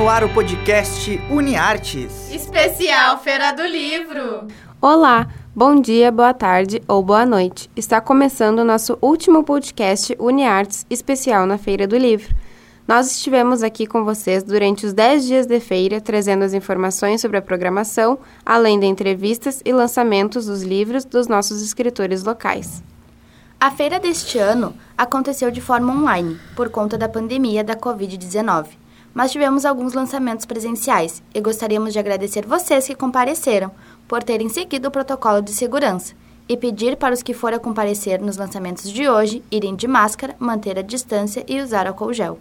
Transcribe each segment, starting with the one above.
no ar o podcast UniArtes. Especial Feira do Livro. Olá, bom dia, boa tarde ou boa noite. Está começando o nosso último podcast UniArtes especial na Feira do Livro. Nós estivemos aqui com vocês durante os 10 dias de feira, trazendo as informações sobre a programação, além de entrevistas e lançamentos dos livros dos nossos escritores locais. A feira deste ano aconteceu de forma online, por conta da pandemia da Covid-19, mas tivemos alguns lançamentos presenciais e gostaríamos de agradecer vocês que compareceram por terem seguido o protocolo de segurança e pedir para os que forem comparecer nos lançamentos de hoje irem de máscara, manter a distância e usar álcool gel.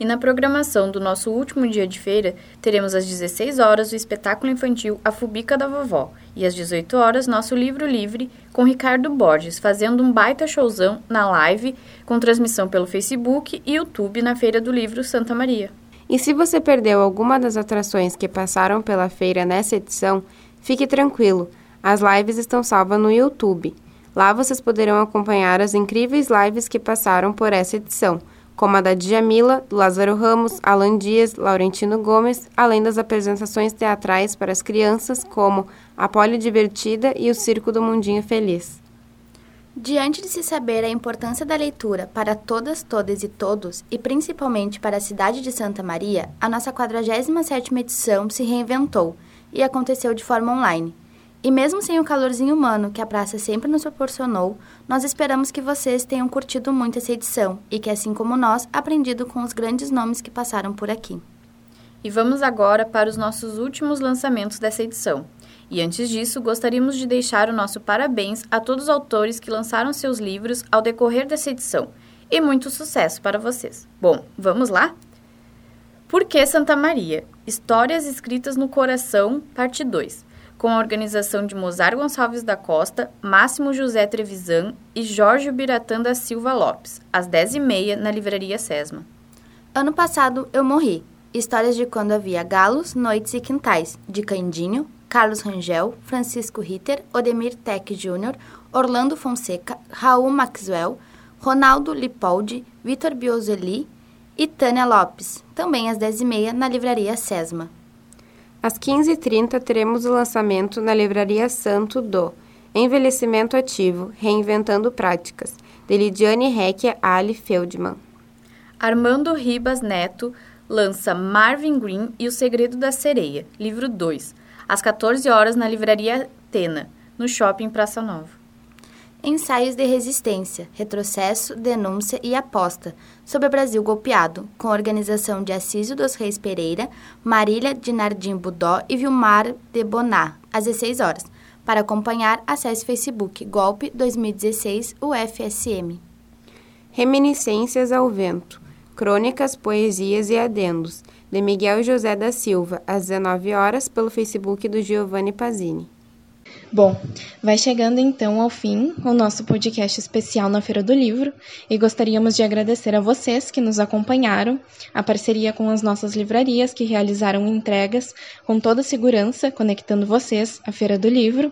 E na programação do nosso último dia de feira, teremos às 16 horas o espetáculo infantil A Fubica da Vovó e às 18 horas nosso livro livre com Ricardo Borges, fazendo um baita showzão na live com transmissão pelo Facebook e YouTube na Feira do Livro Santa Maria. E se você perdeu alguma das atrações que passaram pela feira nessa edição, fique tranquilo, as lives estão salvas no YouTube. Lá vocês poderão acompanhar as incríveis lives que passaram por essa edição como a da Djamila, Lázaro Ramos, Alan Dias, Laurentino Gomes, além das apresentações teatrais para as crianças, como A Poli Divertida e O Circo do Mundinho Feliz. Diante de se saber a importância da leitura para todas, todas e todos, e principalmente para a cidade de Santa Maria, a nossa 47ª edição se reinventou e aconteceu de forma online. E mesmo sem o calorzinho humano que a praça sempre nos proporcionou, nós esperamos que vocês tenham curtido muito essa edição e que, assim como nós, aprendido com os grandes nomes que passaram por aqui. E vamos agora para os nossos últimos lançamentos dessa edição. E antes disso, gostaríamos de deixar o nosso parabéns a todos os autores que lançaram seus livros ao decorrer dessa edição. E muito sucesso para vocês. Bom, vamos lá? Por que Santa Maria? Histórias escritas no coração, parte 2 com a organização de Mozart Gonçalves da Costa, Máximo José Trevisan e Jorge Biratã da Silva Lopes, às 10h30 na Livraria Sesma. Ano passado eu morri. Histórias de quando havia galos, noites e quintais, de Candinho, Carlos Rangel, Francisco Ritter, Odemir Tech Jr., Orlando Fonseca, Raul Maxwell, Ronaldo Lipoldi, Vitor Bioseli e Tânia Lopes, também às 10h30 na Livraria Sesma. Às 15h30 teremos o lançamento na Livraria Santo do Envelhecimento Ativo, Reinventando Práticas, de Lidiane Recchia Ali Feldman. Armando Ribas Neto lança Marvin Green e o Segredo da Sereia, livro 2, às 14 horas na Livraria Tena, no Shopping Praça Nova. Ensaios de resistência, retrocesso, denúncia e aposta sobre o Brasil golpeado, com a organização de Assísio dos Reis Pereira, Marília de Nardim Budó e Vilmar de Boná, às 16 horas. Para acompanhar, acesse Facebook Golpe 2016 UFSM. Reminiscências ao Vento. Crônicas, poesias e adendos, de Miguel José da Silva, às 19 horas, pelo Facebook do Giovanni Pazini. Bom, vai chegando então ao fim o nosso podcast especial na Feira do Livro e gostaríamos de agradecer a vocês que nos acompanharam, a parceria com as nossas livrarias que realizaram entregas com toda segurança, conectando vocês à Feira do Livro.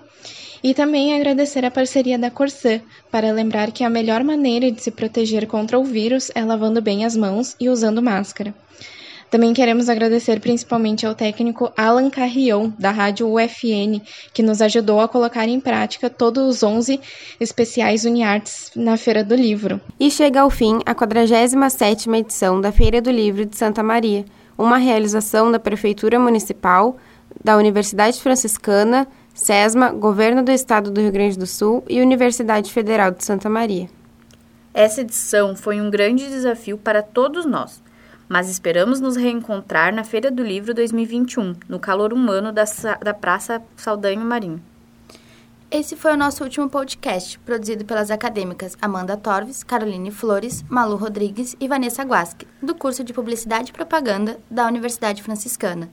E também agradecer a parceria da Corsã, para lembrar que a melhor maneira de se proteger contra o vírus é lavando bem as mãos e usando máscara. Também queremos agradecer principalmente ao técnico Alan Carrion, da Rádio UFN, que nos ajudou a colocar em prática todos os 11 especiais UniArtes na Feira do Livro. E chega ao fim a 47ª edição da Feira do Livro de Santa Maria, uma realização da Prefeitura Municipal, da Universidade Franciscana, SESMA, Governo do Estado do Rio Grande do Sul e Universidade Federal de Santa Maria. Essa edição foi um grande desafio para todos nós mas esperamos nos reencontrar na Feira do Livro 2021, no calor humano da, da Praça Saldanho Marinho. Esse foi o nosso último podcast, produzido pelas acadêmicas Amanda Torves, Caroline Flores, Malu Rodrigues e Vanessa Guasque, do curso de Publicidade e Propaganda da Universidade Franciscana,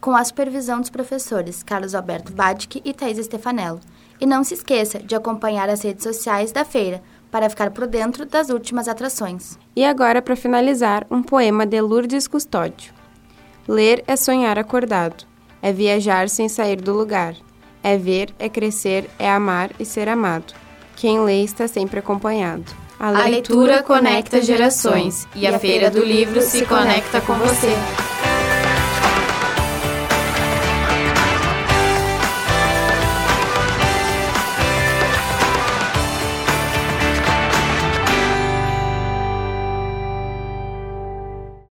com a supervisão dos professores Carlos Alberto Badic e Thais Stefanello. E não se esqueça de acompanhar as redes sociais da feira, para ficar por dentro das últimas atrações. E agora, para finalizar, um poema de Lourdes Custódio. Ler é sonhar acordado, é viajar sem sair do lugar, é ver, é crescer, é amar e ser amado. Quem lê está sempre acompanhado. A leitura conecta gerações e a Feira do Livro se conecta com você.